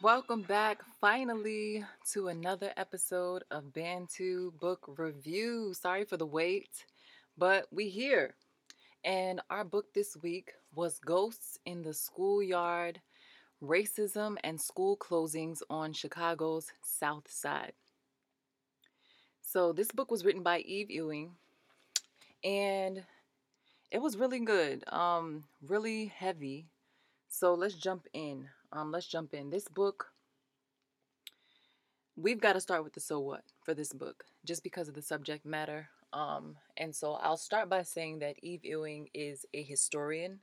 Welcome back finally to another episode of Bantu Book Review. Sorry for the wait, but we here. And our book this week was Ghosts in the Schoolyard: Racism and School Closings on Chicago's South Side. So this book was written by Eve Ewing and it was really good. Um really heavy. So let's jump in. Um, let's jump in. This book, we've got to start with the so what for this book, just because of the subject matter. Um, and so I'll start by saying that Eve Ewing is a historian.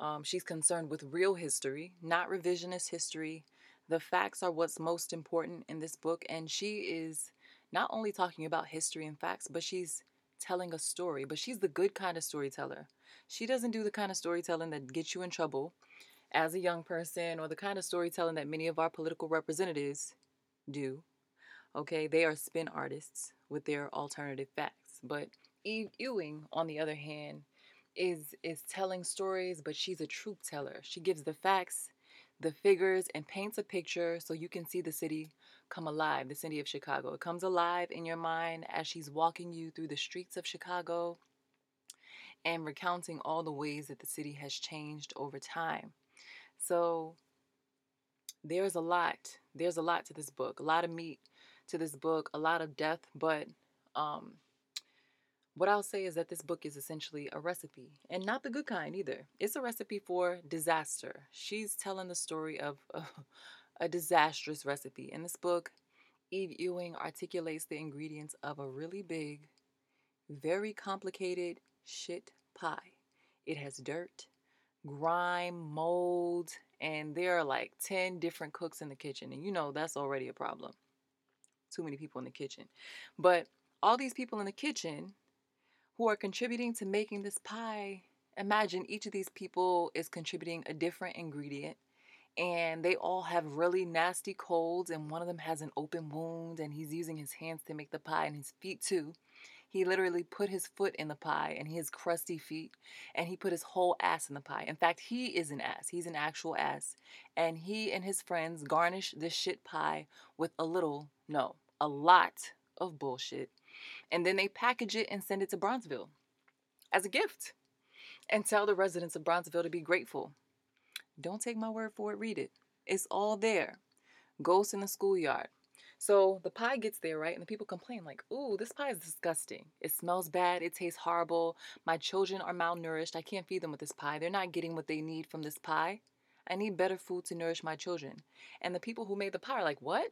Um, she's concerned with real history, not revisionist history. The facts are what's most important in this book, and she is not only talking about history and facts, but she's telling a story. But she's the good kind of storyteller. She doesn't do the kind of storytelling that gets you in trouble as a young person or the kind of storytelling that many of our political representatives do. Okay, they are spin artists with their alternative facts. But Eve Ewing, on the other hand, is is telling stories, but she's a truth teller. She gives the facts, the figures, and paints a picture so you can see the city come alive, the city of Chicago. It comes alive in your mind as she's walking you through the streets of Chicago and recounting all the ways that the city has changed over time. So there's a lot. There's a lot to this book. A lot of meat to this book, a lot of death, but um what I'll say is that this book is essentially a recipe, and not the good kind either. It's a recipe for disaster. She's telling the story of a, a disastrous recipe. In this book, Eve Ewing articulates the ingredients of a really big, very complicated shit pie. It has dirt, grime, mold, and there are like 10 different cooks in the kitchen. And you know, that's already a problem. Too many people in the kitchen. But all these people in the kitchen who are contributing to making this pie, imagine each of these people is contributing a different ingredient. And they all have really nasty colds, and one of them has an open wound, and he's using his hands to make the pie and his feet too. He literally put his foot in the pie and his crusty feet, and he put his whole ass in the pie. In fact, he is an ass. He's an actual ass. And he and his friends garnish this shit pie with a little, no, a lot of bullshit. And then they package it and send it to Bronzeville as a gift and tell the residents of Bronzeville to be grateful. Don't take my word for it, read it. It's all there. Ghosts in the schoolyard. So the pie gets there, right? And the people complain, like, ooh, this pie is disgusting. It smells bad. It tastes horrible. My children are malnourished. I can't feed them with this pie. They're not getting what they need from this pie. I need better food to nourish my children. And the people who made the pie are like, what?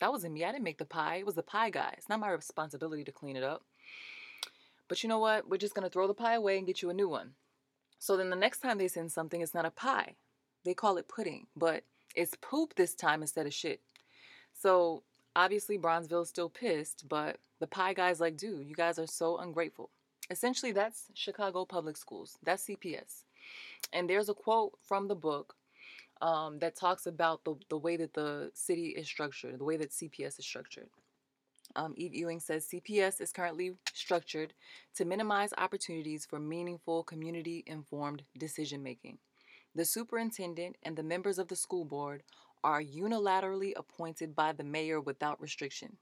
That wasn't me. I didn't make the pie. It was the pie guy. It's not my responsibility to clean it up. But you know what? We're just going to throw the pie away and get you a new one. So then the next time they send something, it's not a pie. They call it pudding, but it's poop this time instead of shit. So Obviously, Bronzeville's still pissed, but the pie guy's like, dude, you guys are so ungrateful. Essentially, that's Chicago Public Schools. That's CPS. And there's a quote from the book um, that talks about the, the way that the city is structured, the way that CPS is structured. Um, Eve Ewing says CPS is currently structured to minimize opportunities for meaningful community informed decision making. The superintendent and the members of the school board are unilaterally appointed by the mayor without restriction.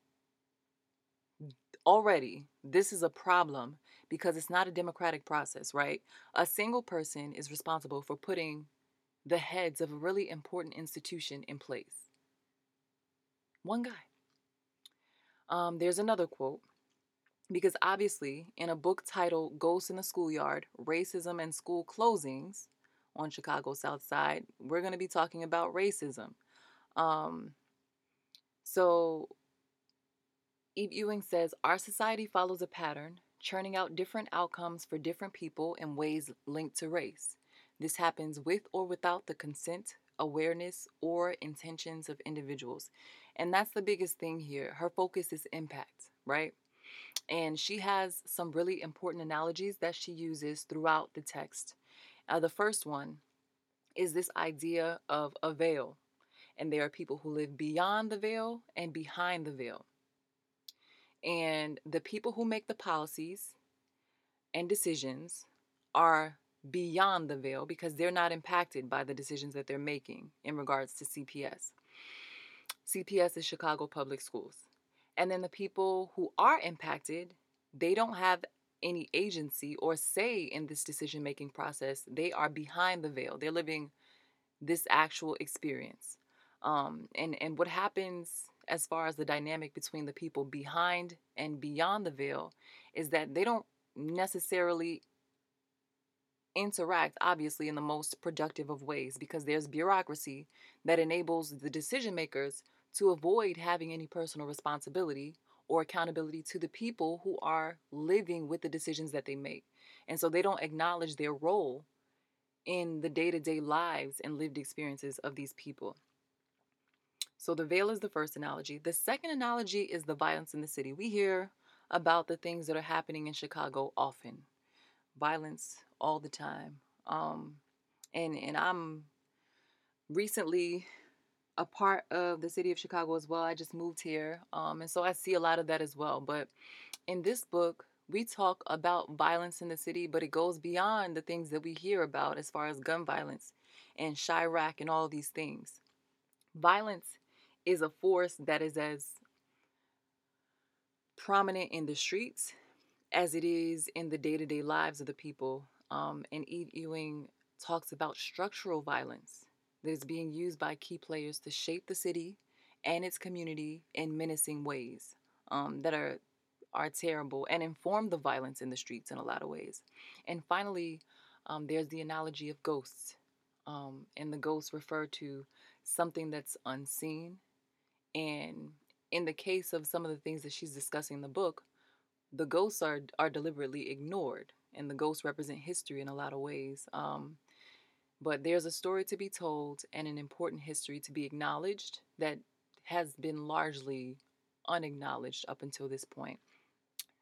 Already, this is a problem because it's not a democratic process, right? A single person is responsible for putting the heads of a really important institution in place. One guy. Um, there's another quote because obviously, in a book titled Ghosts in the Schoolyard Racism and School Closings on Chicago's South Side, we're going to be talking about racism. Um, so Eve Ewing says our society follows a pattern, churning out different outcomes for different people in ways linked to race. This happens with or without the consent, awareness, or intentions of individuals. And that's the biggest thing here. Her focus is impact, right? And she has some really important analogies that she uses throughout the text. Uh, the first one is this idea of a veil, and there are people who live beyond the veil and behind the veil. And the people who make the policies and decisions are beyond the veil because they're not impacted by the decisions that they're making in regards to CPS. CPS is Chicago Public Schools. And then the people who are impacted, they don't have any agency or say in this decision making process. They are behind the veil. They're living this actual experience. Um, and, and what happens as far as the dynamic between the people behind and beyond the veil is that they don't necessarily interact obviously in the most productive of ways because there's bureaucracy that enables the decision makers to avoid having any personal responsibility or accountability to the people who are living with the decisions that they make. And so they don't acknowledge their role in the day to day lives and lived experiences of these people. So the veil is the first analogy. The second analogy is the violence in the city. We hear about the things that are happening in Chicago often violence all the time. Um, and, and I'm recently a part of the city of Chicago as well. I just moved here. Um, and so I see a lot of that as well. But in this book, we talk about violence in the city, but it goes beyond the things that we hear about as far as gun violence and Chiraq and all these things. Violence is a force that is as prominent in the streets as it is in the day to day lives of the people. Um, and Eve Ewing talks about structural violence that is being used by key players to shape the city and its community in menacing ways um, that are are terrible and inform the violence in the streets in a lot of ways. And finally, um, there's the analogy of ghosts, um, and the ghosts refer to something that's unseen. And in the case of some of the things that she's discussing in the book, the ghosts are are deliberately ignored, and the ghosts represent history in a lot of ways. Um, but there's a story to be told and an important history to be acknowledged that has been largely unacknowledged up until this point.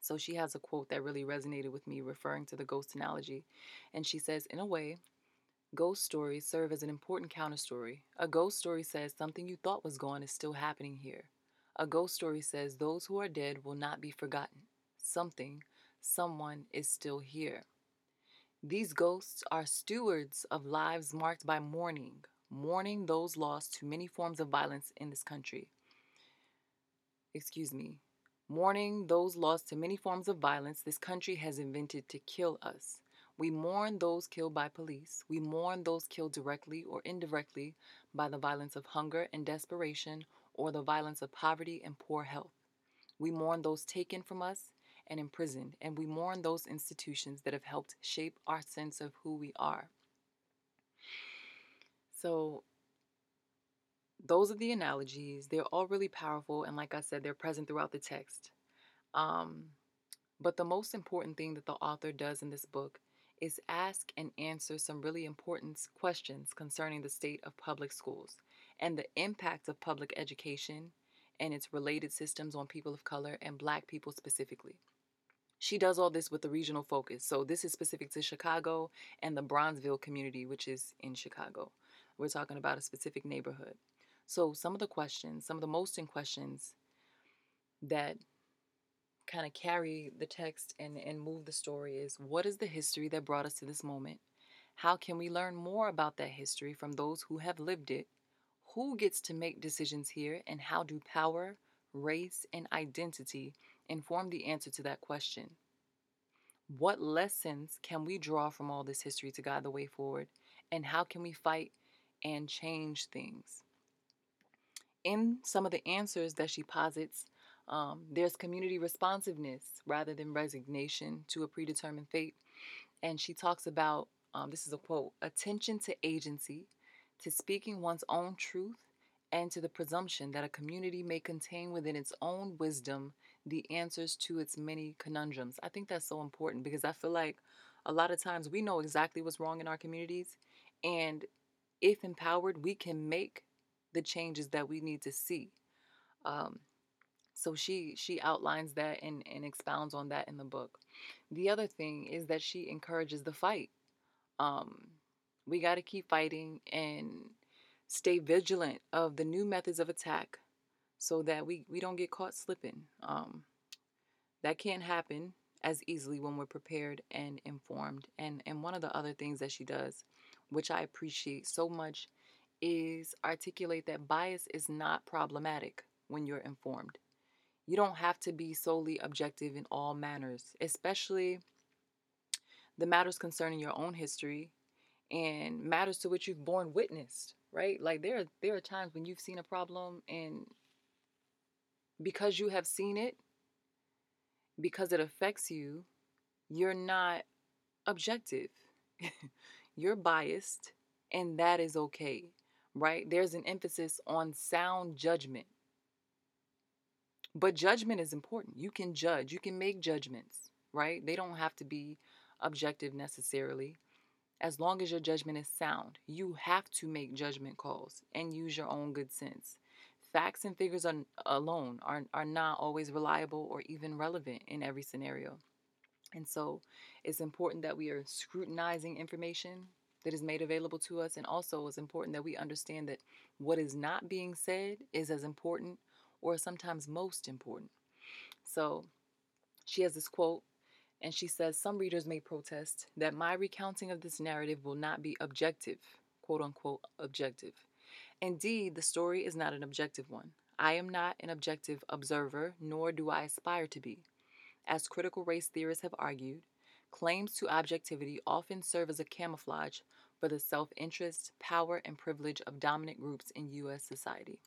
So she has a quote that really resonated with me, referring to the ghost analogy. And she says, In a way, ghost stories serve as an important counter story. A ghost story says something you thought was gone is still happening here. A ghost story says those who are dead will not be forgotten. Something, someone is still here. These ghosts are stewards of lives marked by mourning, mourning those lost to many forms of violence in this country. Excuse me. Mourning those lost to many forms of violence this country has invented to kill us. We mourn those killed by police. We mourn those killed directly or indirectly by the violence of hunger and desperation or the violence of poverty and poor health. We mourn those taken from us and imprisoned, and we mourn those institutions that have helped shape our sense of who we are. So, those are the analogies. They're all really powerful, and like I said, they're present throughout the text. Um, but the most important thing that the author does in this book is ask and answer some really important questions concerning the state of public schools and the impact of public education and its related systems on people of color and black people specifically. She does all this with a regional focus. So this is specific to Chicago and the Bronzeville community, which is in Chicago. We're talking about a specific neighborhood. So some of the questions, some of the most in questions that kind of carry the text and, and move the story is what is the history that brought us to this moment? How can we learn more about that history from those who have lived it? Who gets to make decisions here? And how do power, race, and identity inform the answer to that question. What lessons can we draw from all this history to guide the way forward? And how can we fight and change things? In some of the answers that she posits, um, there's community responsiveness rather than resignation to a predetermined fate. And she talks about um, this is a quote attention to agency, to speaking one's own truth, and to the presumption that a community may contain within its own wisdom the answers to its many conundrums. I think that's so important because I feel like a lot of times we know exactly what's wrong in our communities. And if empowered, we can make the changes that we need to see. Um, so she she outlines that and, and expounds on that in the book. The other thing is that she encourages the fight. Um, we got to keep fighting and stay vigilant of the new methods of attack so that we, we don't get caught slipping. Um, that can't happen as easily when we're prepared and informed. And, and one of the other things that she does, which I appreciate so much, is articulate that bias is not problematic when you're informed. You don't have to be solely objective in all manners, especially the matters concerning your own history and matters to which you've borne witness, right? Like there there are times when you've seen a problem and because you have seen it, because it affects you, you're not objective. you're biased and that is okay, right? There's an emphasis on sound judgment. But judgment is important. You can judge, you can make judgments, right? They don't have to be objective necessarily. As long as your judgment is sound, you have to make judgment calls and use your own good sense. Facts and figures are, alone are, are not always reliable or even relevant in every scenario. And so it's important that we are scrutinizing information that is made available to us. And also, it's important that we understand that what is not being said is as important or sometimes most important. So she has this quote and she says, Some readers may protest that my recounting of this narrative will not be objective, quote unquote, objective. Indeed, the story is not an objective one. I am not an objective observer, nor do I aspire to be. As critical race theorists have argued, claims to objectivity often serve as a camouflage for the self interest, power, and privilege of dominant groups in U.S. society.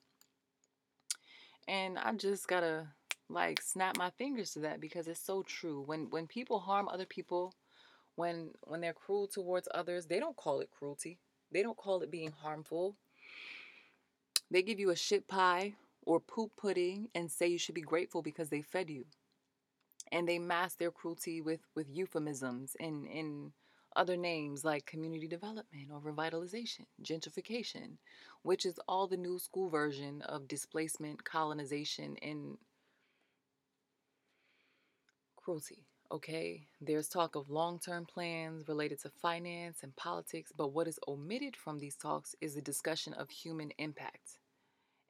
And I just gotta like snap my fingers to that because it's so true. When when people harm other people, when when they're cruel towards others, they don't call it cruelty. They don't call it being harmful. They give you a shit pie or poop pudding and say you should be grateful because they fed you. And they mask their cruelty with with euphemisms and in other names like community development or revitalization, gentrification, which is all the new school version of displacement, colonization, and cruelty. Okay, there's talk of long term plans related to finance and politics, but what is omitted from these talks is the discussion of human impact.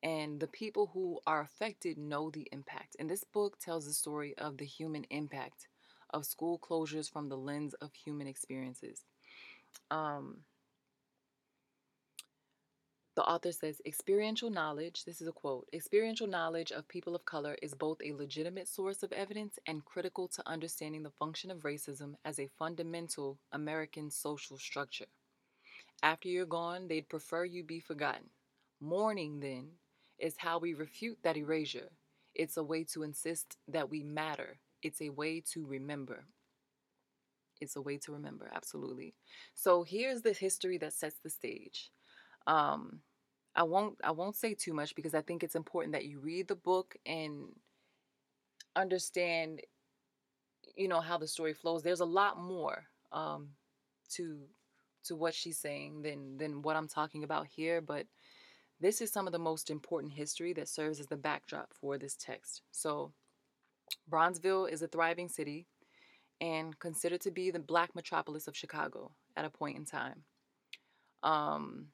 And the people who are affected know the impact. And this book tells the story of the human impact of school closures from the lens of human experiences. Um, the author says experiential knowledge, this is a quote experiential knowledge of people of color is both a legitimate source of evidence and critical to understanding the function of racism as a fundamental American social structure. After you're gone, they'd prefer you be forgotten. Mourning, then, is how we refute that erasure. It's a way to insist that we matter, it's a way to remember. It's a way to remember, absolutely. So here's the history that sets the stage. Um, I won't I won't say too much because I think it's important that you read the book and understand you know how the story flows. There's a lot more um, to to what she's saying than than what I'm talking about here, but this is some of the most important history that serves as the backdrop for this text. So, Bronzeville is a thriving city and considered to be the black metropolis of Chicago at a point in time. Um,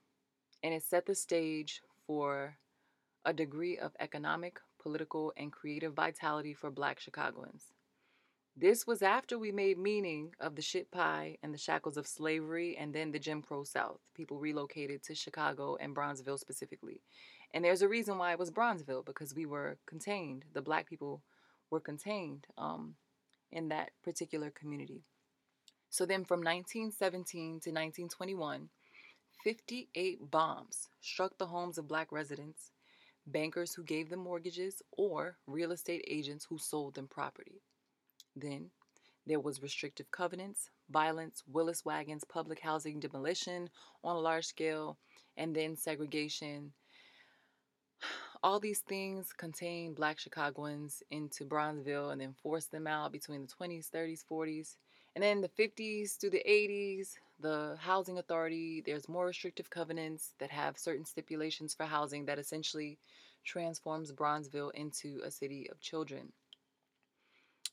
and it set the stage for a degree of economic, political, and creative vitality for black Chicagoans. This was after we made meaning of the shit pie and the shackles of slavery and then the Jim Crow South. People relocated to Chicago and Bronzeville specifically. And there's a reason why it was Bronzeville because we were contained. The black people were contained um, in that particular community. So then from 1917 to 1921, 58 bombs struck the homes of black residents, bankers who gave them mortgages, or real estate agents who sold them property. Then there was restrictive covenants, violence, Willis wagons, public housing demolition on a large scale, and then segregation. All these things contained black Chicagoans into Bronzeville and then forced them out between the 20s, 30s, 40s. And then the 50s through the 80s, the housing authority, there's more restrictive covenants that have certain stipulations for housing that essentially transforms Bronzeville into a city of children.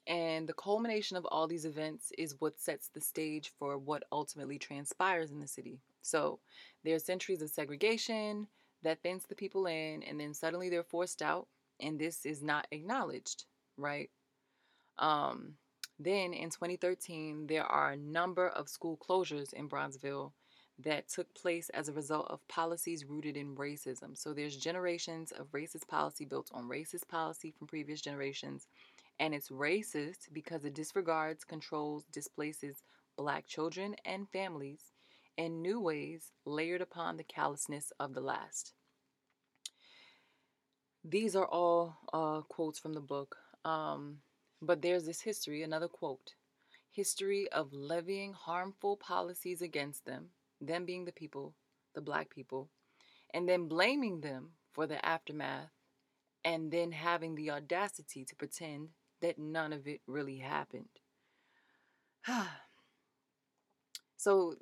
And the culmination of all these events is what sets the stage for what ultimately transpires in the city. So there's centuries of segregation that fence the people in, and then suddenly they're forced out, and this is not acknowledged, right? Um, then in 2013, there are a number of school closures in Bronzeville that took place as a result of policies rooted in racism. So there's generations of racist policy built on racist policy from previous generations. And it's racist because it disregards, controls, displaces black children and families in new ways layered upon the callousness of the last. These are all uh, quotes from the book. Um, but there's this history, another quote history of levying harmful policies against them, them being the people, the black people, and then blaming them for the aftermath, and then having the audacity to pretend that none of it really happened. so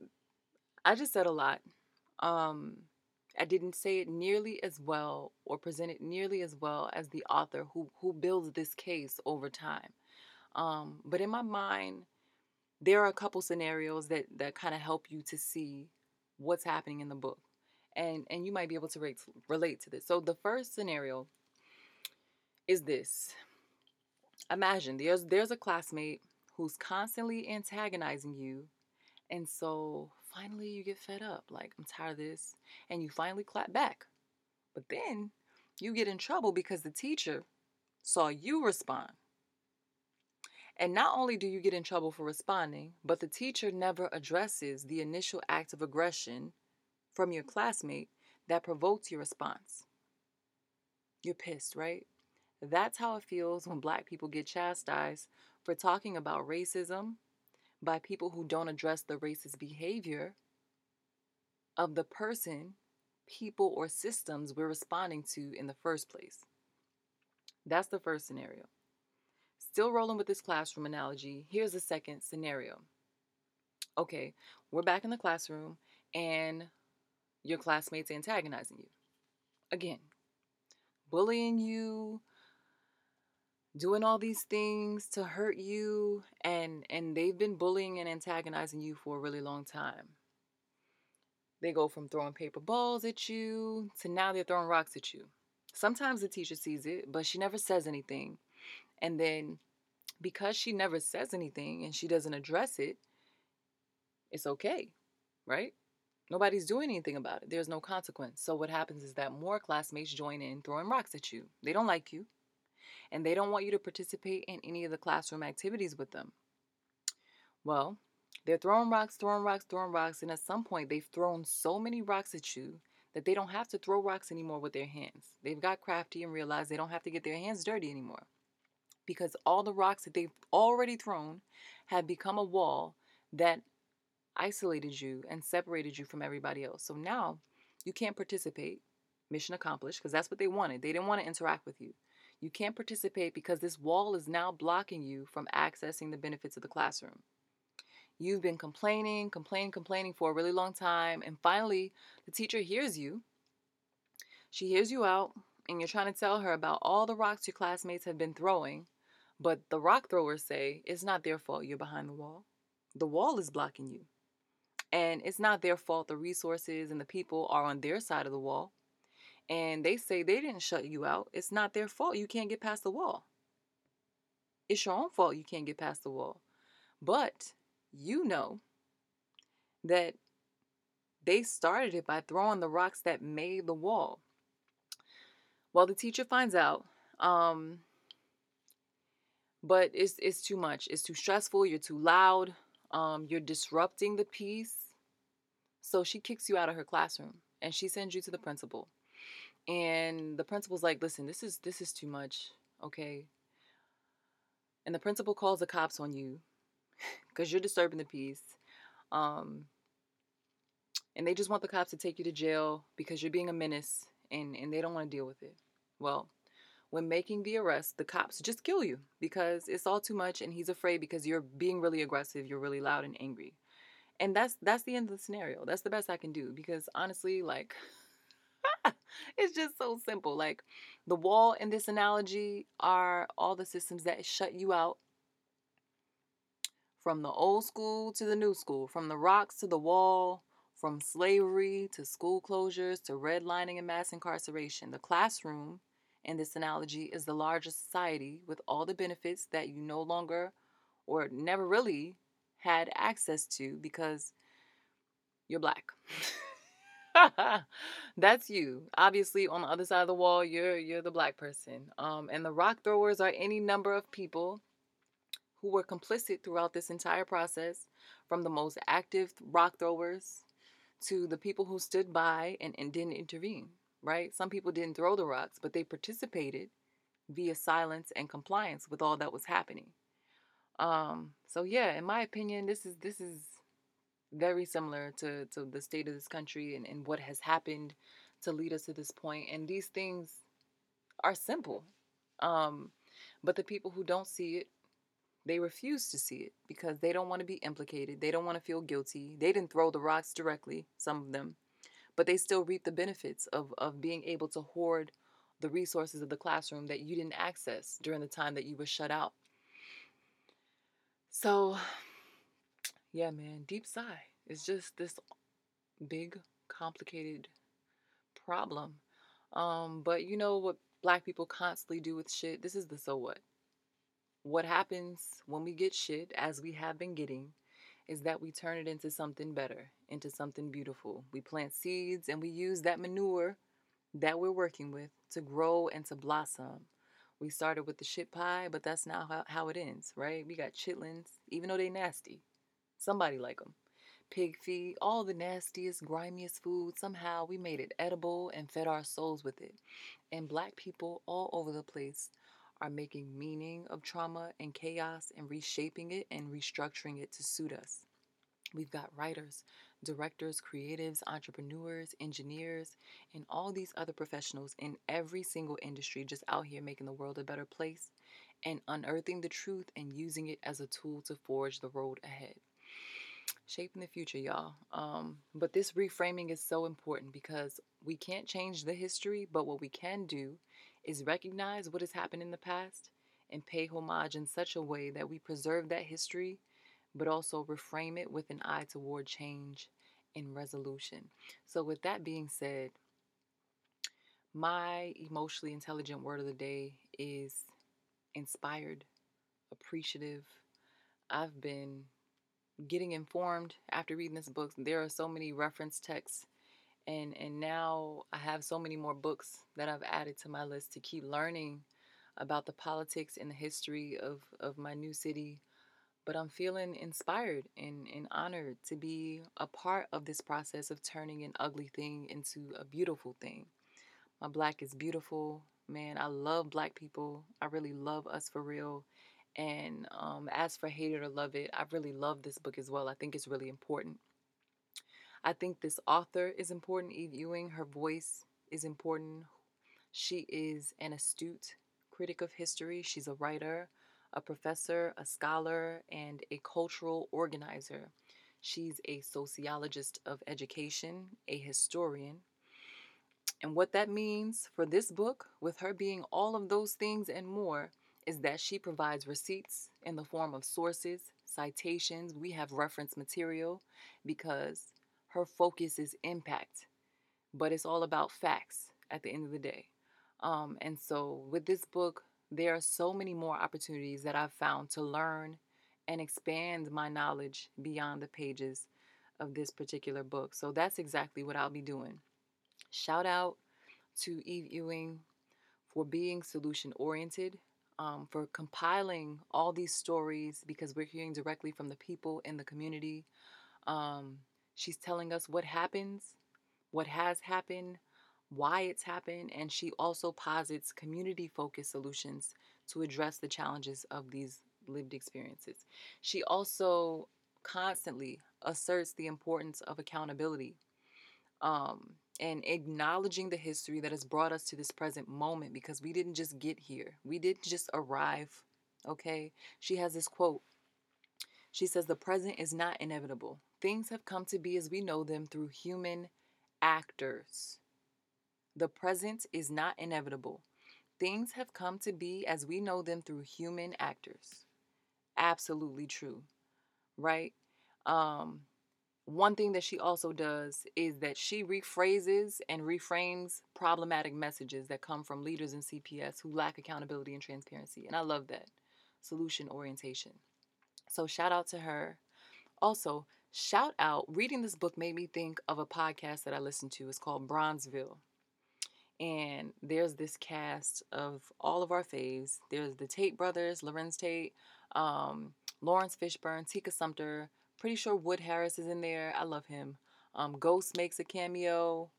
I just said a lot. Um, I didn't say it nearly as well or present it nearly as well as the author who who builds this case over time. Um, but in my mind, there are a couple scenarios that that kind of help you to see what's happening in the book, and and you might be able to relate relate to this. So the first scenario is this: Imagine there's there's a classmate who's constantly antagonizing you, and so finally you get fed up. Like, I'm tired of this. And you finally clap back. But then you get in trouble because the teacher saw you respond. And not only do you get in trouble for responding, but the teacher never addresses the initial act of aggression from your classmate that provoked your response. You're pissed, right? That's how it feels when black people get chastised for talking about racism by people who don't address the racist behavior of the person, people, or systems we're responding to in the first place. That's the first scenario. Still rolling with this classroom analogy, here's the second scenario. Okay, we're back in the classroom and your classmates antagonizing you. Again, bullying you, doing all these things to hurt you and and they've been bullying and antagonizing you for a really long time. They go from throwing paper balls at you to now they're throwing rocks at you. Sometimes the teacher sees it but she never says anything. And then because she never says anything and she doesn't address it it's okay right? Nobody's doing anything about it. There's no consequence. So what happens is that more classmates join in throwing rocks at you. They don't like you and they don't want you to participate in any of the classroom activities with them. Well, they're throwing rocks, throwing rocks, throwing rocks, and at some point they've thrown so many rocks at you that they don't have to throw rocks anymore with their hands. They've got crafty and realized they don't have to get their hands dirty anymore because all the rocks that they've already thrown have become a wall that isolated you and separated you from everybody else. So now you can't participate. Mission accomplished because that's what they wanted. They didn't want to interact with you. You can't participate because this wall is now blocking you from accessing the benefits of the classroom. You've been complaining, complaining, complaining for a really long time, and finally the teacher hears you. She hears you out, and you're trying to tell her about all the rocks your classmates have been throwing, but the rock throwers say it's not their fault you're behind the wall. The wall is blocking you. And it's not their fault the resources and the people are on their side of the wall and they say they didn't shut you out, it's not their fault you can't get past the wall. It's your own fault you can't get past the wall. But you know that they started it by throwing the rocks that made the wall. Well, the teacher finds out, um, but it's it's too much. It's too stressful. You're too loud. Um, you're disrupting the peace. So she kicks you out of her classroom and she sends you to the principal and the principal's like listen this is this is too much okay? And the principal calls the cops on you because you're disturbing the peace um and they just want the cops to take you to jail because you're being a menace and and they don't want to deal with it. Well when making the arrest the cops just kill you because it's all too much and he's afraid because you're being really aggressive you're really loud and angry. And that's that's the end of the scenario. That's the best i can do because honestly like it's just so simple. Like the wall in this analogy are all the systems that shut you out from the old school to the new school, from the rocks to the wall, from slavery to school closures to redlining and mass incarceration. The classroom in this analogy is the larger society with all the benefits that you no longer or never really had access to because you're black. That's you. Obviously, on the other side of the wall, you're you're the black person. Um, and the rock throwers are any number of people who were complicit throughout this entire process, from the most active rock throwers to the people who stood by and, and didn't intervene. Right? Some people didn't throw the rocks, but they participated via silence and compliance with all that was happening. Um, so yeah, in my opinion, this is this is very similar to, to the state of this country and, and what has happened to lead us to this point. And these things are simple. Um, but the people who don't see it, they refuse to see it because they don't want to be implicated. They don't want to feel guilty. They didn't throw the rocks directly, some of them, but they still reap the benefits of, of being able to hoard the resources of the classroom that you didn't access during the time that you were shut out. So yeah, man, deep sigh. It's just this big, complicated problem. Um, but you know what black people constantly do with shit? This is the so what. What happens when we get shit, as we have been getting, is that we turn it into something better, into something beautiful. We plant seeds and we use that manure that we're working with to grow and to blossom. We started with the shit pie, but that's not how, how it ends, right? We got chitlins, even though they nasty. Somebody like them. Pig feet, all the nastiest, grimiest food. Somehow we made it edible and fed our souls with it. And black people all over the place are making meaning of trauma and chaos and reshaping it and restructuring it to suit us. We've got writers, directors, creatives, entrepreneurs, engineers, and all these other professionals in every single industry just out here making the world a better place and unearthing the truth and using it as a tool to forge the road ahead shaping the future, y'all. Um, but this reframing is so important because we can't change the history, but what we can do is recognize what has happened in the past and pay homage in such a way that we preserve that history, but also reframe it with an eye toward change and resolution. So, with that being said, my emotionally intelligent word of the day is inspired, appreciative. I've been getting informed after reading this book. There are so many reference texts and and now I have so many more books that I've added to my list to keep learning about the politics and the history of, of my new city. But I'm feeling inspired and, and honored to be a part of this process of turning an ugly thing into a beautiful thing. My black is beautiful. Man, I love black people. I really love us for real. And um, as for hate it or love it, I really love this book as well. I think it's really important. I think this author is important, Eve Ewing. Her voice is important. She is an astute critic of history. She's a writer, a professor, a scholar, and a cultural organizer. She's a sociologist of education, a historian. And what that means for this book, with her being all of those things and more, is that she provides receipts in the form of sources, citations. We have reference material because her focus is impact, but it's all about facts at the end of the day. Um, and so, with this book, there are so many more opportunities that I've found to learn and expand my knowledge beyond the pages of this particular book. So, that's exactly what I'll be doing. Shout out to Eve Ewing for being solution oriented um, for compiling all these stories because we're hearing directly from the people in the community. Um, she's telling us what happens, what has happened, why it's happened, and she also posits community focused solutions to address the challenges of these lived experiences. She also constantly asserts the importance of accountability. Um, and acknowledging the history that has brought us to this present moment because we didn't just get here. We didn't just arrive. Okay? She has this quote. She says, The present is not inevitable. Things have come to be as we know them through human actors. The present is not inevitable. Things have come to be as we know them through human actors. Absolutely true. Right? Um, one thing that she also does is that she rephrases and reframes problematic messages that come from leaders in CPS who lack accountability and transparency. And I love that solution orientation. So, shout out to her. Also, shout out, reading this book made me think of a podcast that I listened to. It's called Bronzeville. And there's this cast of all of our faves. There's the Tate brothers, Larenz Tate, um, Laurence Fishburne, Tika Sumpter. Pretty sure Wood Harris is in there. I love him. Um, Ghost makes a cameo,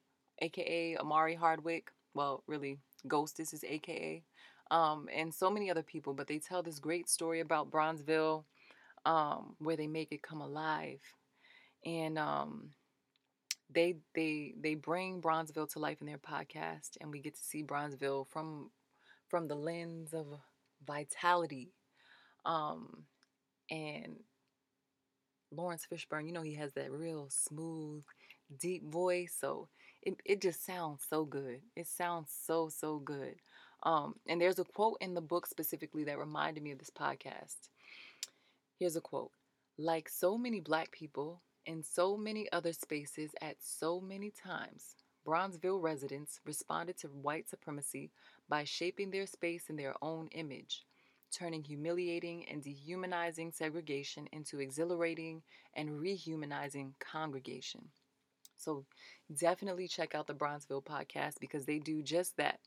aka Omari Hardwick. Well, really, Ghost is his aka. Um, and so many other people. But they tell this great story about Bronzeville, um, where they make it come alive. And um, they they they bring Bronzeville to life in their podcast, and we get to see Bronzeville from from the lens of vitality. Um, and Laurence Fishburne, you know, he has that real smooth, deep voice. So it, it just sounds so good. It sounds so, so good. Um, and there's a quote in the book specifically that reminded me of this podcast. Here's a quote Like so many black people in so many other spaces at so many times, Bronzeville residents responded to white supremacy by shaping their space in their own image turning humiliating and dehumanizing segregation into exhilarating and rehumanizing congregation. So definitely check out the Bronzeville podcast because they do just that.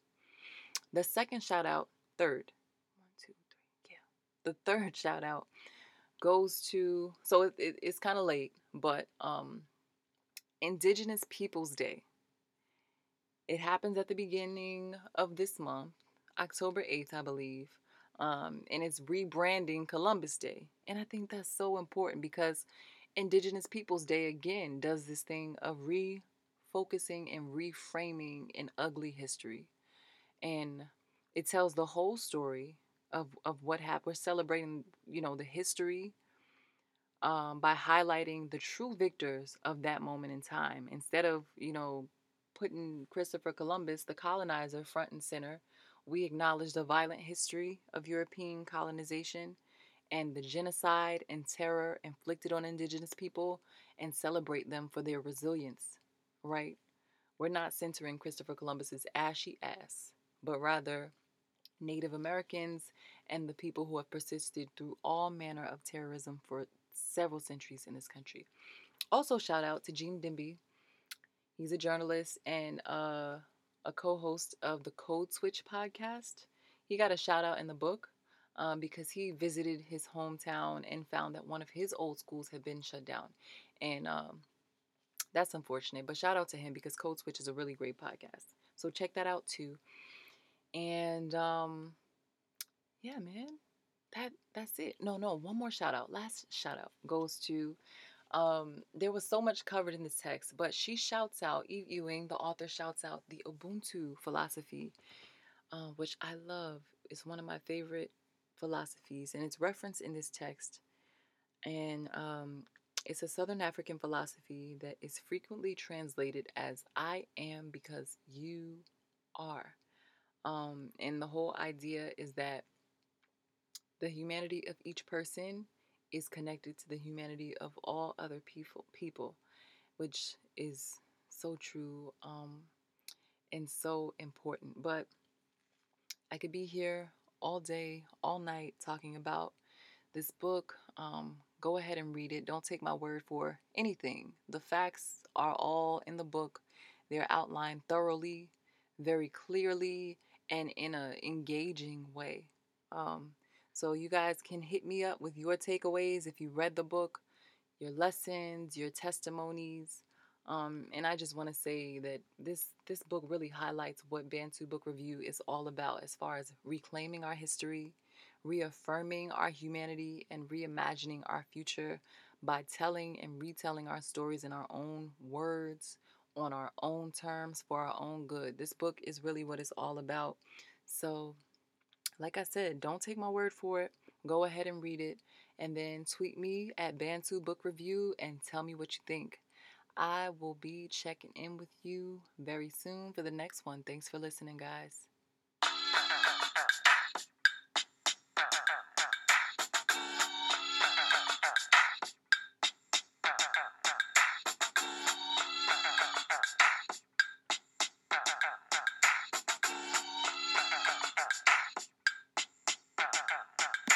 The second shout out, third, one, two, three, yeah. The third shout out goes to, so it, it, it's kind of late, but um, Indigenous Peoples Day. It happens at the beginning of this month, October 8th, I believe um, and it's rebranding Columbus Day. And I think that's so important because Indigenous Peoples Day again does this thing of refocusing and reframing an ugly history. And it tells the whole story of, of what happened. We're celebrating, you know, the history um, by highlighting the true victors of that moment in time instead of, you know, putting Christopher Columbus, the colonizer, front and center we acknowledge the violent history of European colonization and the genocide and terror inflicted on indigenous people and celebrate them for their resilience, right? We're not centering Christopher Columbus's ashy ass, but rather Native Americans and the people who have persisted through all manner of terrorism for several centuries in this country. Also, shout out to Gene Demby. He's a journalist and uh, a co-host of the Code Switch podcast. He got a shout out in the book um, because he visited his hometown and found that one of his old schools had been shut down, and um, that's unfortunate. But shout out to him because Code Switch is a really great podcast. So check that out too. And um, yeah, man, that that's it. No, no, one more shout out. Last shout out goes to um, there was so much covered in this text, but she shouts out, Eve Ewing, the author, shouts out the Ubuntu philosophy, uh, which I love. It's one of my favorite philosophies, and it's referenced in this text. And um, it's a Southern African philosophy that is frequently translated as I am because you are. Um, and the whole idea is that the humanity of each person is connected to the humanity of all other people people which is so true um, and so important. But i could be here all day all night talking about this book. Um, go ahead and read it. Don't take my word for anything. The facts are all in the book. They're outlined thoroughly very clearly and in an engaging way. Um, so you guys can hit me up with your takeaways if you read the book, your lessons, your testimonies. Um, and I just want to say that this this book really highlights what Bantu Book Review is all about as far as reclaiming our history, reaffirming our humanity, and reimagining our future by telling and retelling our stories in our own words, on our own terms, for our own good. This book is really what it's all about. So like I said, don't take my word for it. Go ahead and read it and then tweet me at Bantu Book Review and tell me what you think. I will be checking in with you very soon for the next one. Thanks for listening, guys.